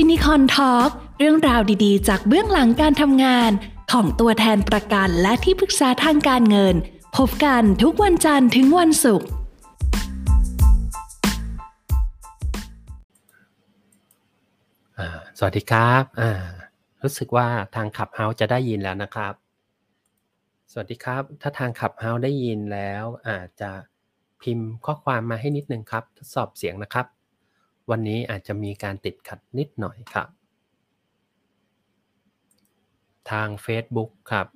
Finicon Talk เรื่องราวดีๆ จากเบื้องหลังการทำงาน ของตัวแทนประกันและที่ปรึกษาทางการเงิน พบกันทุกวันจันทร์ถึงวันศุกร์สวัสดีครับรู้สึกว่าทาง Clubhouse จะได้ยินแล้วนะครับ สวัสดีครับ ถ้าทาง Clubhouse ได้ยินแล้วอาจจะพิมพ์ข้อความมาให้นิดนึงครับ ทดสอบเสียงนะครับ วันนี้อาจจะมีการติดขัดนิดหน่อยครับ ทาง Facebook ครับ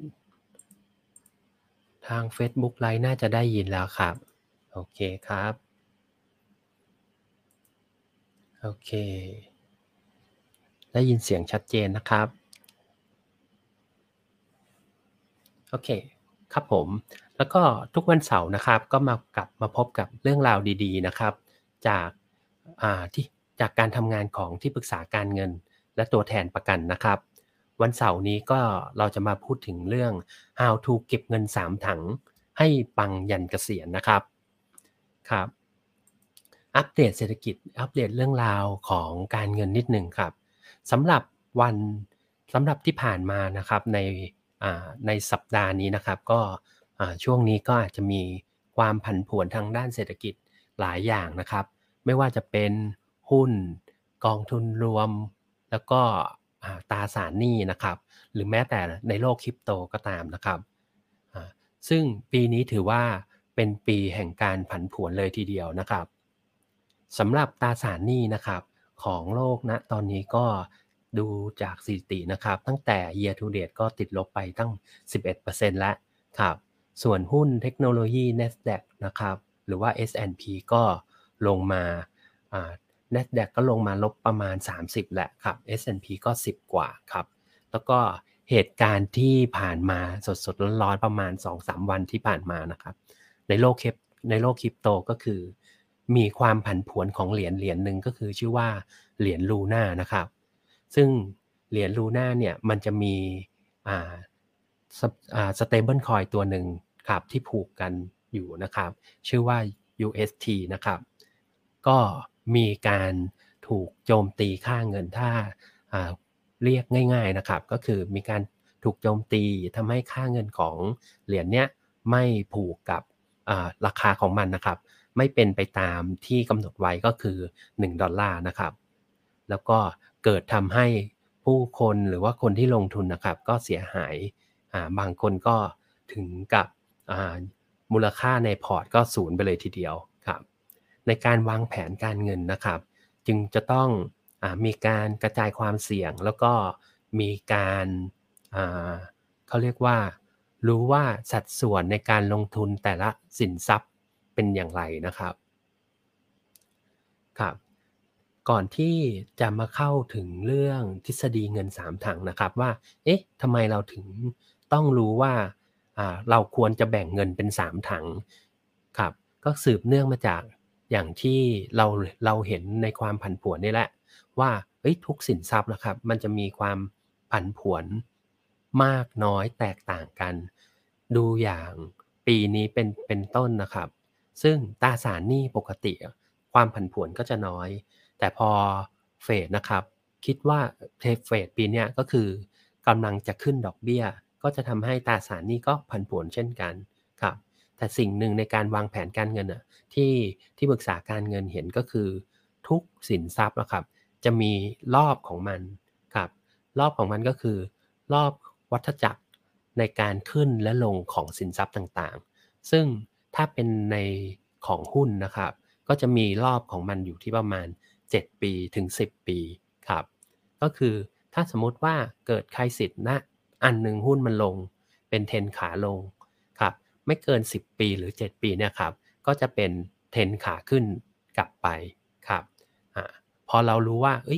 ทาง Facebook ไลน์น่าจะได้ยินแล้วครับ โอเคครับ โอเค ได้ยินเสียงชัดเจนนะครับ โอเคครับผม แล้วก็ทุกวันเสาร์นะครับ ก็มากลับมาพบกับเรื่องราวดี ๆ นะครับ จาก ที่จากการทำงานของที่ปรึกษาการเงิน และตัวแทนประกันนะครับ วันเสาร์นี้ก็เราจะมาพูดถึงเรื่อง how to เก็บเงิน 3 ถัง ให้ปังยันเกษียณนะครับครับ อัปเดตเศรษฐกิจอัปเดตเรื่องราวของการเงินนิดหนึ่งครับสำหรับวันสำหรับที่ผ่านมานะครับในในสัปดาห์นี้นะครับ ก็ช่วงนี้ก็อาจจะมีความผันผวนทางด้านเศรษฐกิจหลายอย่างนะครับ ไม่ว่าจะเป็นหุ้น กองทุนรวม แล้วก็ตราสารหนี้นะครับ หรือแม้แต่ในโลกคริปโตก็ตามนะครับ ซึ่งปีนี้ถือว่าเป็นปีแห่งการผันผวนเลยทีเดียวนะครับสำหรับตราสารหนี้นะครับของโลกณนะตอนนี้ก็ดูจากสถิตินะครับ ตั้งแต่ year to date ก็ติดลบไปตั้ง 11%แล้วครับ ส่วนหุ้นเทคโนโลยี NASDAQ นะครับ หรือว่า S&P ก็ ลงมา NASDAQ ก็ลงมาลบประมาณ 30 แหละครับ S&P ก็ 10 กว่าครับ แล้วก็เหตุการณ์ที่ผ่านมาสดๆร้อนๆประมาณ 2-3 วันที่ผ่านมานะครับ ในโลกเคปในโลกคริปโตก็คือ มีความผันผวนของเหรียญเหรียญหนึ่งก็คือชื่อว่าเหรียญลูน่านะครับ ซึ่งเหรียญ Luna เนี่ยมันจะมีอ่า stablecoin ตัวหนึ่งครับที่ผูกกันอยู่นะครับ ชื่อว่า UST นะครับ ก็มีการถูกโจมตีค่าเงินถ้าเรียกง่าย ๆนะครับ ก็คือมีการถูกโจมตีทำให้ค่าเงินของเหรียญเนี้ยไม่ผูกกับราคาของมันนะครับ ไม่เป็นไปตามที่กำหนดไว้ก็คือ 1 ดอลลาร์นะครับ แล้วก็เกิดทำให้ผู้คนหรือว่าคนที่ลงทุนนะครับ ก็เสียหายบางคนก็ถึงกับมูลค่าในพอร์ตก็ศูนย์ไปเลยทีเดียวครับ ในการวางแผนการเงินนะครับ จึงจะต้องอมีการกระจายความเสี่ยง แล้วก็มีการเขาเรียกว่า รู้ว่าสัดส่วนในการลงทุนแต่ละสินทรัพย์เป็นอย่างไรนะครับครับ ก่อนที่จะมาเข้าถึงเรื่องทฤษฎีเงิน3ถังนะครับว่า เอ๊ะทำไมเราถึงต้องรู้ว่าเราควรจะแบ่งเงินเป็น 3 ถังครับ ก็สืบเนื่องมาจาก อย่างที่เราเราเห็นในความผันผวนนี่แหละ ว่าเอ้ยทุกสินทรัพย์นะครับ มันจะมีความผันผวนมากน้อยแตกต่างกัน ดูอย่างปีนี้เป็นเป็นต้นนะครับ ซึ่งตราสารหนี้ปกติความผันผวนก็จะน้อย แต่พอเฟดนะครับ คิดว่าเฟดปีนี้ก็คือกำลังจะขึ้นดอกเบี้ย ก็จะทำให้ตราสารหนี้ก็ผันผวนเช่นกัน แต่สิ่งหนึ่งในการวางแผนการเงินอะที่ที่ปรึกษาการเงินเห็นก็คือ ทุกสินทรัพย์นะครับ จะมีรอบของมันครับ รอบของมันก็คือ รอบวัฏจักรในการขึ้นและลงของสินทรัพย์ต่างๆ ซึ่งถ้าเป็นในของหุ้นนะครับ ก็จะมีรอบของมันอยู่ที่ประมาณ 7 ปีถึง 10 ปีครับ ก็คือถ้าสมมติว่าเกิดใครสิทธิ์นะอันหนึ่งหุ้นมันลง เป็นเทนขาลง ไม่เกิน 10 ปีหรือ 7 ปีเนี่ยครับก็จะเป็นเทนขาขึ้นกลับไปครับอพอเรารู้ว่าอ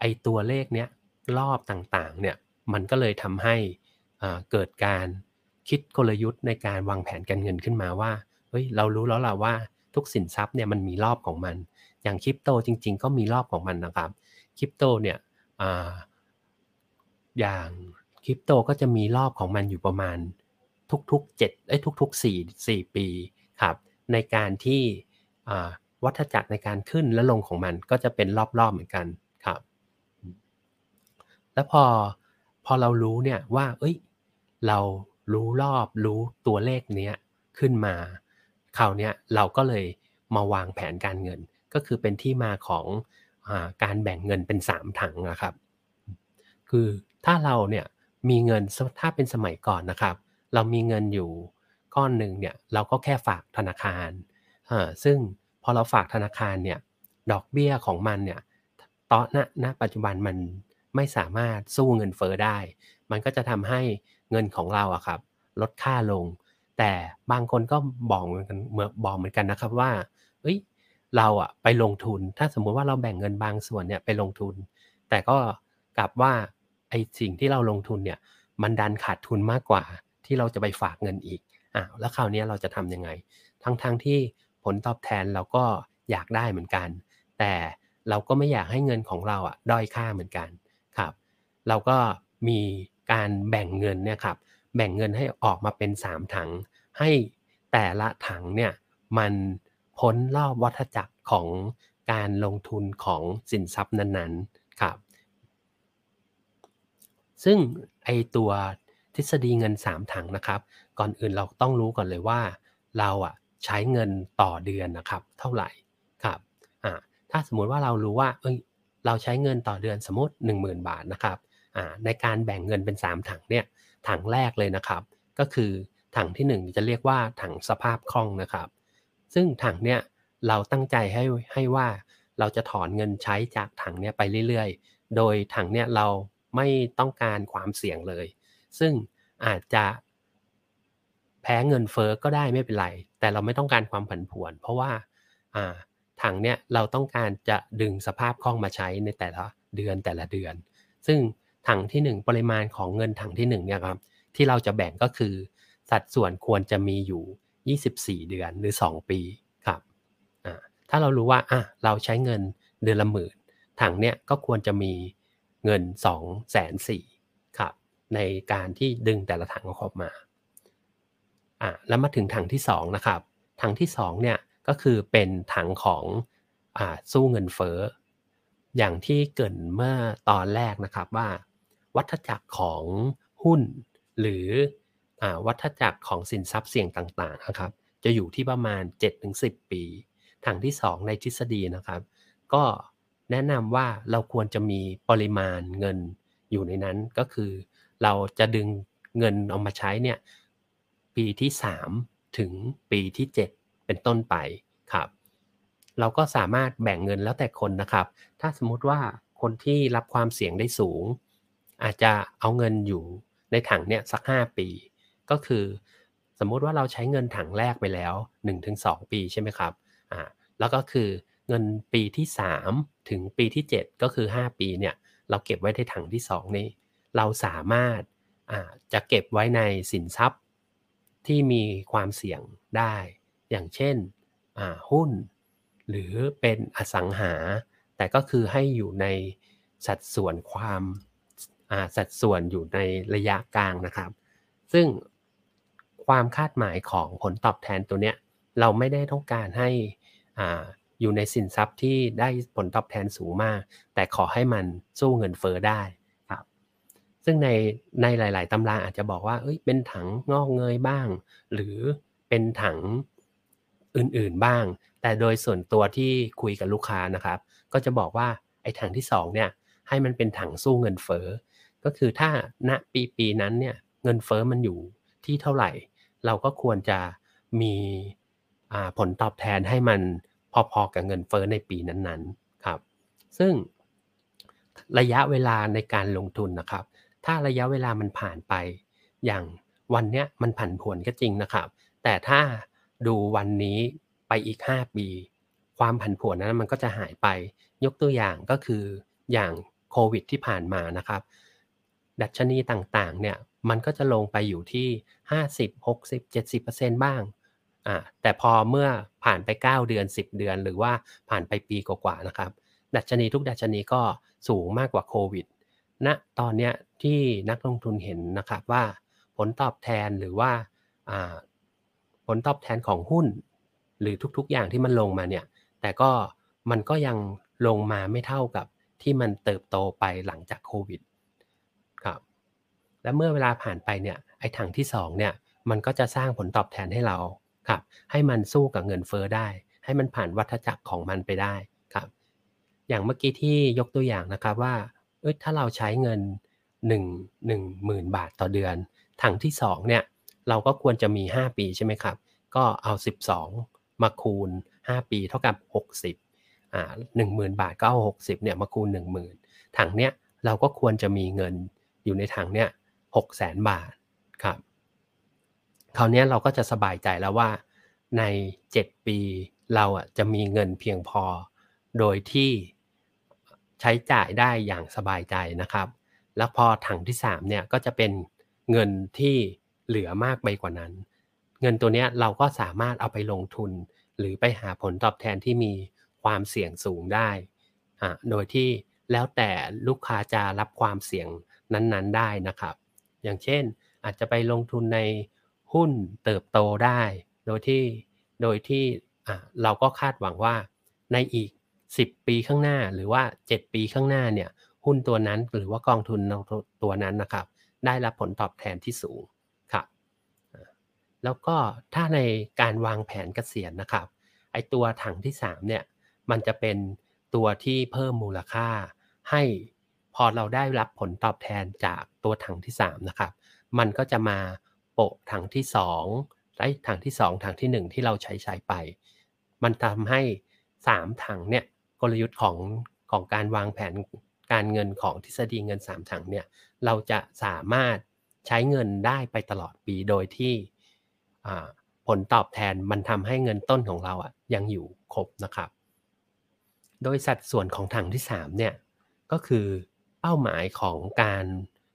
ไอตัวเลขเนี้ยรอบต่างๆเนี่ยมันก็เลยทำให้เกิดการคิดกลยุทธ์ในการวางแผนการเงินขึ้นมาว่าเฮ้ยเรารู้แล้วล่ะว่าทุกสินทรัพย์เนี่ยมันมีรอบของมัน อย่างคริปโตจริง ๆ ก็มีรอบของมันนะครับคริปโตเนี่ยออย่างคริปโตก็จะมีรอบของมันอยู่ประมาณ ทุกๆ7ไอ้ทุกๆ 4 4 ปีครับในการที่วัฏจักรในการขึ้นและลงของมันก็จะเป็นรอบๆเหมือนกันครับ แล้วพอพอเรารู้เนี่ยว่าเอ้ยเรารู้รอบรู้ตัวเลขเนี้ยขึ้นมาคราวเนี้ยเราก็เลยมาวางแผนการเงิน ก็คือเป็นที่มาของอการแบ่งเงินเป็น 3 ถังนะครับ คือถ้าเราเนี่ยมีเงินถ้าเป็นสมัยก่อนนะครับ เรามีเงินอยู่ก้อนหนึ่งเนี่ยเราก็แค่ฝากธนาคารซึ่งพอเราฝากธนาคารเนี่ยดอกเบี้ยของมันเนี่ยตอนณณปัจจุบันมันไม่สามารถสู้เงินเฟอ้อได้ มันก็จะทำให้เงินของเราอะครับลดค่าลง แต่บางคนก็บอกเหมือนกันบอกเหมือนกันนะครับว่าเอ้ยเราอะไปลงทุน ถ้าสมมุติว่าเราแบ่งเงินบางส่วนเนี่ยไปลงทุน แต่ก็กลับว่าไอสิ่งที่เราลงทุนเนี่ยมันดันขาดทุนมากกว่า ที่เราจะไปฝากเงินอีกอ่าแล้วคราวนี้เราจะทํำยังไง ทั้งๆทที่ผลตอบแทนเราก็อยากได้เหมือนกัน แต่เราก็ไม่อยากให้เงินของเราอะด้อยค่าเหมือนกันครับ เราก็มีการแบ่งเงินเนี่ยครับแบ่งเงินให้ออกมาเป็น 3 ถัง ให้แต่ละถังเนี่ยมันพ้นรอบวัฏจักรของการลงทุนของสินทรัพย์นั้นๆครับ ซึ่งไอตัว ทฤษฎีเงิน 3 ถังนะครับ ก่อนอื่นเราต้องรู้ก่อนเลยว่า เราอะใช้เงินต่อเดือนนะครับ เท่าไหร่ครับอ่าถ้าสมมุติว่าเรารู้ว่าเอ้ยเราใช้เงินต่อเดือนสมมติ 10,000 บาทนะครับอ่าในการแบ่งเงินเป็น 3 ถังเนี่ยถังแรกเลยนะครับ ก็คือถังที่ 1 จะเรียกว่าถังสภาพคล่องนะครับ ซึ่งถังเนี่ยเราตั้งใจให้ให้ว่าเราจะถอนเงินใช้จากถังเนี้ยไปเรื่อยๆ โดยถังเนี่ยเราไม่ต้องการความเสี่ยงเลย ซึ่งอาจจะแพ้เงินเฟอ้อก็ได้ไม่เป็นไร แต่เราไม่ต้องการความผันผวน เพราะว่าถังเนี่ยเราต้องการจะดึงสภาพคล่องมาใช้ในแต่ละเดือนแต่ละเดือน ซึ่งถังที่ 1 ปริมาณของเงินถังที่1เนี่ยครับที่เราจะแบ่งก็คือ สัดส่วนควรจะมีอยู่ 24 เดือนหรือ 2 ปีครับถ้าเรารู้ว่าอะเราใช้เงินเดือนละหมื่นถังเนี่ยก็ควรจะมีเงิน2องแสนสี่ ในการที่ดึงแต่ละถังออกมาอะแล้วมาถึงถังที่2นะครับถังที่2เนี่ยก็คือเป็นถังของอ่าสู้เงินเฟ้ออย่างที่เกิดเมื่อตอนแรกนะครับว่า วัฏจักรของหุ้น หรืออวัฏจักรของสินทรัพย์เสี่ยงต่างๆนะครับ จะอยู่ที่ประมาณ 7-10 ปีถังที่ 2 ในทฤษฎีนะครับ ก็แนะนำว่าเราควรจะมีปริมาณเงินอยู่ในนั้นก็คือ เราจะดึงเงินออกมาใช้เนี่ยปีที่ 3 ถึงปีที่ 7 เป็นต้นไปครับ เราก็สามารถแบ่งเงินแล้วแต่คนนะครับ ถ้าสมมติว่าคนที่รับความเสี่ยงได้สูง อาจจะเอาเงินอยู่ในถังเนี่ยสัก 5 ปี ก็คือสมมุติว่าเราใช้เงินถังแรกไปแล้ว 1-2 ปีใช่ไหมครับอ่าแล้วก็คือเงินปีที่ 3 ถึงปีที่ 7 ก็คือ 5 ปีเนี่ยเราเก็บไว้ในถังที่ 2 นี้ เราสามารถาจะเก็บไว้ในสินทรัพย์ที่มีความเสี่ยงได้ อย่างเช่นหุ้น หรือเป็นอสังหา แต่ก็คือให้อยู่ในสัดส่วนความสัดส่วนอยู่ในระยะกลางนะครับ ซึ่งความคาดหมายของผลตอบแทนตัวเนี้ยเราไม่ได้ต้องการให้ออยู่ในสินทรัพย์ที่ได้ผลตอบแทนสูงมาก แต่ขอให้มันสู้เงินเฟอ้อได้ ซึ่งในในหลาย ๆตำราอาจจะบอกว่าเอ้ยเป็นถังงอกเงยบ้าง หรือเป็นถังอื่นๆบ้าง แต่โดยส่วนตัวที่คุยกับลูกค้านะครับ ก็จะบอกว่าไอ้ถังที่2เนี่ยให้มันเป็นถังสู้เงินเฟ้อก็คือถ้าณปีปีนั้นเนี่ยเงินเฟ้อมันอยู่ที่เท่าไหร่ เราก็ควรจะมีผลตอบแทนให้มันพอๆกับเงินเฟ้อในปีนั้นๆครับ ซึ่งระยะเวลาในการลงทุนนะครับ ถ้าระยะเวลามันผ่านไปอย่างวันเนี้ยมันผันผวนก็จริงนะครับ แต่ถ้าดูวันนี้ไปอีก 5 ปี ความผันผวนนั้นมันก็จะหายไป ยกตัวอย่างก็คืออย่างโควิดที่ผ่านมานะครับ ดัชนีต่างๆเนี่ยมันก็จะลงไปอยู่ที่ 50 60 70%บ้างอ่าแต่พอเมื่อผ่านไป 9 เดือน 10 เดือน หรือว่าผ่านไปปีกว่าๆนะครับ ดัชนีทุกดัชนีก็สูงมากกว่าโควิด ณนะตอนเนี้ยที่นักลงทุนเห็นนะครับว่าผลตอบแทนหรือว่าผลตอบแทนของหุ้น หรือทุกๆอย่างที่มันลงมาเนี่ย แต่ก็มันก็ยังลงมาไม่เท่ากับที่มันเติบโตไปหลังจากโควิดครับและเมื่อเวลาผ่านไปเนี่ยไอ้ถังที่2เนี่ยมันก็จะสร้างผลตอบแทนให้เราครับให้มันสู้กับเงินเฟอ้อได้ ให้มันผ่านวัฏจักรของมันไปได้ครับ อย่างเมื่อกี้ที่ยกตัวอย่างนะครับว่า เอ้ยถ้าเราใช้เงิน 1 1หมื่นบาทต่อเดือน ถังที่2เนี่ยเราก็ควรจะมี 5 ปีใช่ไหมครับ ก็เอา 12 มาคูณ 5 ปีเท่ากับ 60อ่าหนึ่งหมื่นบาทก็เอา 60เนี่ยมาคูณ 1 0,000 ถังเนี้ยเราก็ควรจะมีเงินอยู่ในถังเนี้ย6 0 0 0 0 บาทครับคราวนี้เราก็จะสบายใจแล้วว่าใน 7 ปีเราอะจะมีเงินเพียงพอ โดยที่ ช้จ่ายได้อย่างสบายใจนะครับ แล้วพอถังที่3เนี่ยก็จะเป็นเงินที่เหลือมากไปกว่านั้น เงินตัวนี้เราก็สามารถเอาไปลงทุน หรือไปหาผลตอบแทนที่มีความเสี่ยงสูงได้อ่าโดยที่แล้วแต่ลูกค้าจะรับความเสี่ยงนั้นๆได้นะครับ อย่างเช่นอาจจะไปลงทุนในหุ้นเติบโตได้ โดยที่โดยที่เราก็คาดหวังว่าในอีก 10 ปีข้างหน้าหรือว่า 7 ปีข้างหน้าเนี่ยหุ้นตัวนั้นหรือว่ากองทุนตัวนั้นนะครับ ได้รับผลตอบแทนที่สูงครับแล้วก็ถ้าในการวางแผนเกษียณนะครับไอตัวถังที่3เนี่ยมันจะเป็นตัวที่เพิ่มมูลค่า ให้พอเราได้รับผลตอบแทนจากตัวถังที่3นะครับมันก็จะมาโปะถังที่2ไอ้ถังที่ 2 ถังที่ 1 ที่เราใช้ใช้ไป มันทำให้ 3 ถังเนี่ย กลยุทธ์ของของการวางแผนการเงินของทฤษฎีเงิน3ถังเนี่ยเราจะสามารถใช้เงินได้ไปตลอดปีโดยที่ผลตอบแทนมันทำให้เงินต้นของเราอะยังอยู่ครบนะครับ โดยสัดส่วนของถังที่3เนี่ยก็คือเป้าหมายของการ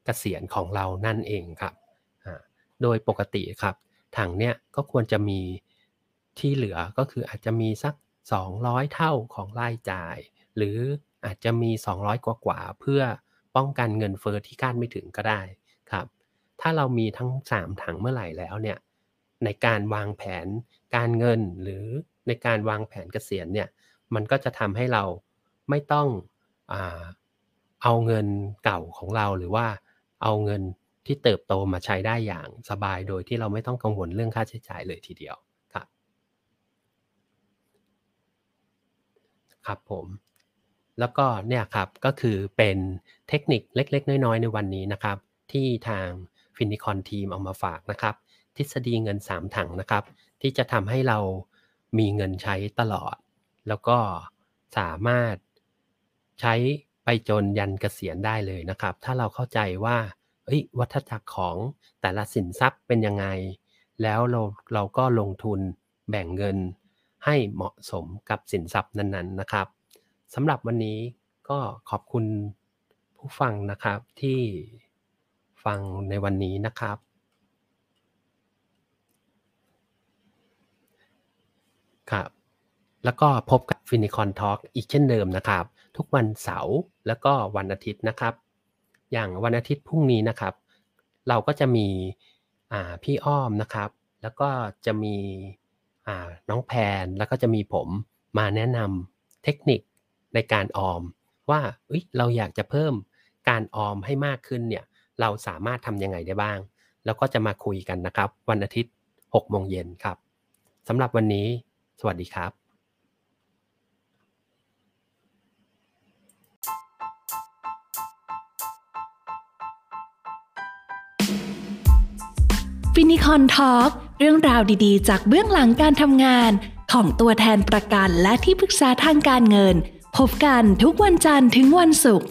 เกษียณของเรานั่นเองครับ โดยปกติครับถังเนี่ยก็ควรจะมีที่เหลือก็คืออาจจะมีสัก 200 เท่าของรายจ่าย หรืออาจจะมี 200 กว่ากว่าเพื่อป้องกันเงินเฟอ้อที่คาดไม่ถึงก็ได้ครับ ถ้าเรามีทั้ง 3 ถังเมื่อไหร่แล้วเนี่ยในการวางแผนการเงินหรือในการวางแผนเกษียณเนี่ยมันก็จะทำให้เราไม่ต้องอเอาเงินเก่าของเราหรือว่าเอาเงินที่เติบโตมาใช้ได้อย่างสบายโดยที่เราไม่ต้องกังวลเรื่องค่าใช้จ่ายเลยทีเดียว ครับผม แล้วก็เนี่ยครับก็คือเป็นเทคนิคเล็ก ๆ น้อย ๆ ในวันนี้นะครับ ที่ทางฟินิคอนทีมเอามาฝากนะครับ ทฤษฎีเงิน 3 ถังนะครับ ที่จะทำให้เรามีเงินใช้ตลอด แล้วก็สามารถใช้ไปจนยันเกษียณได้เลยนะครับ ถ้าเราเข้าใจว่าวัฏจักรของแต่ละสินทรัพย์เป็นยังไง แล้วเราเราก็ลงทุนแบ่งเงิน ให้เหมาะสมกับสินทรัพย์นั้นๆนะครับสำหรับวันนี้ก็ขอบคุณผู้ฟังนะครับที่ฟังในวันนี้นะครับ ครับ แล้วก็พบกับฟินิคอนทอล์กอีกเช่นเดิมนะครับ ทุกวันเสาร์แล้วก็วันอาทิตย์นะครับ อย่างวันอาทิตย์พรุ่งนี้นะครับ เราก็จะมีพี่อ้อมนะครับ แล้วก็จะมี น้องแพนแล้วก็จะมีผมมาแนะนำเทคนิคในการออม ว่าเราอยากจะเพิ่มการออมให้มากขึ้นเนี่ยเราสามารถทำยังไงได้บ้าง แล้วก็จะมาคุยกันนะครับ วันอาทิตย์6โมงเย็นครับสำหรับวันนี้ สวัสดีครับ นิคอนทอล์กเรื่องราวดีๆ จากเบื้องหลังการทำงาน ของตัวแทนประกันและที่ปรึกษาทางการเงิน พบกันทุกวันจันทร์ถึงวันศุกร์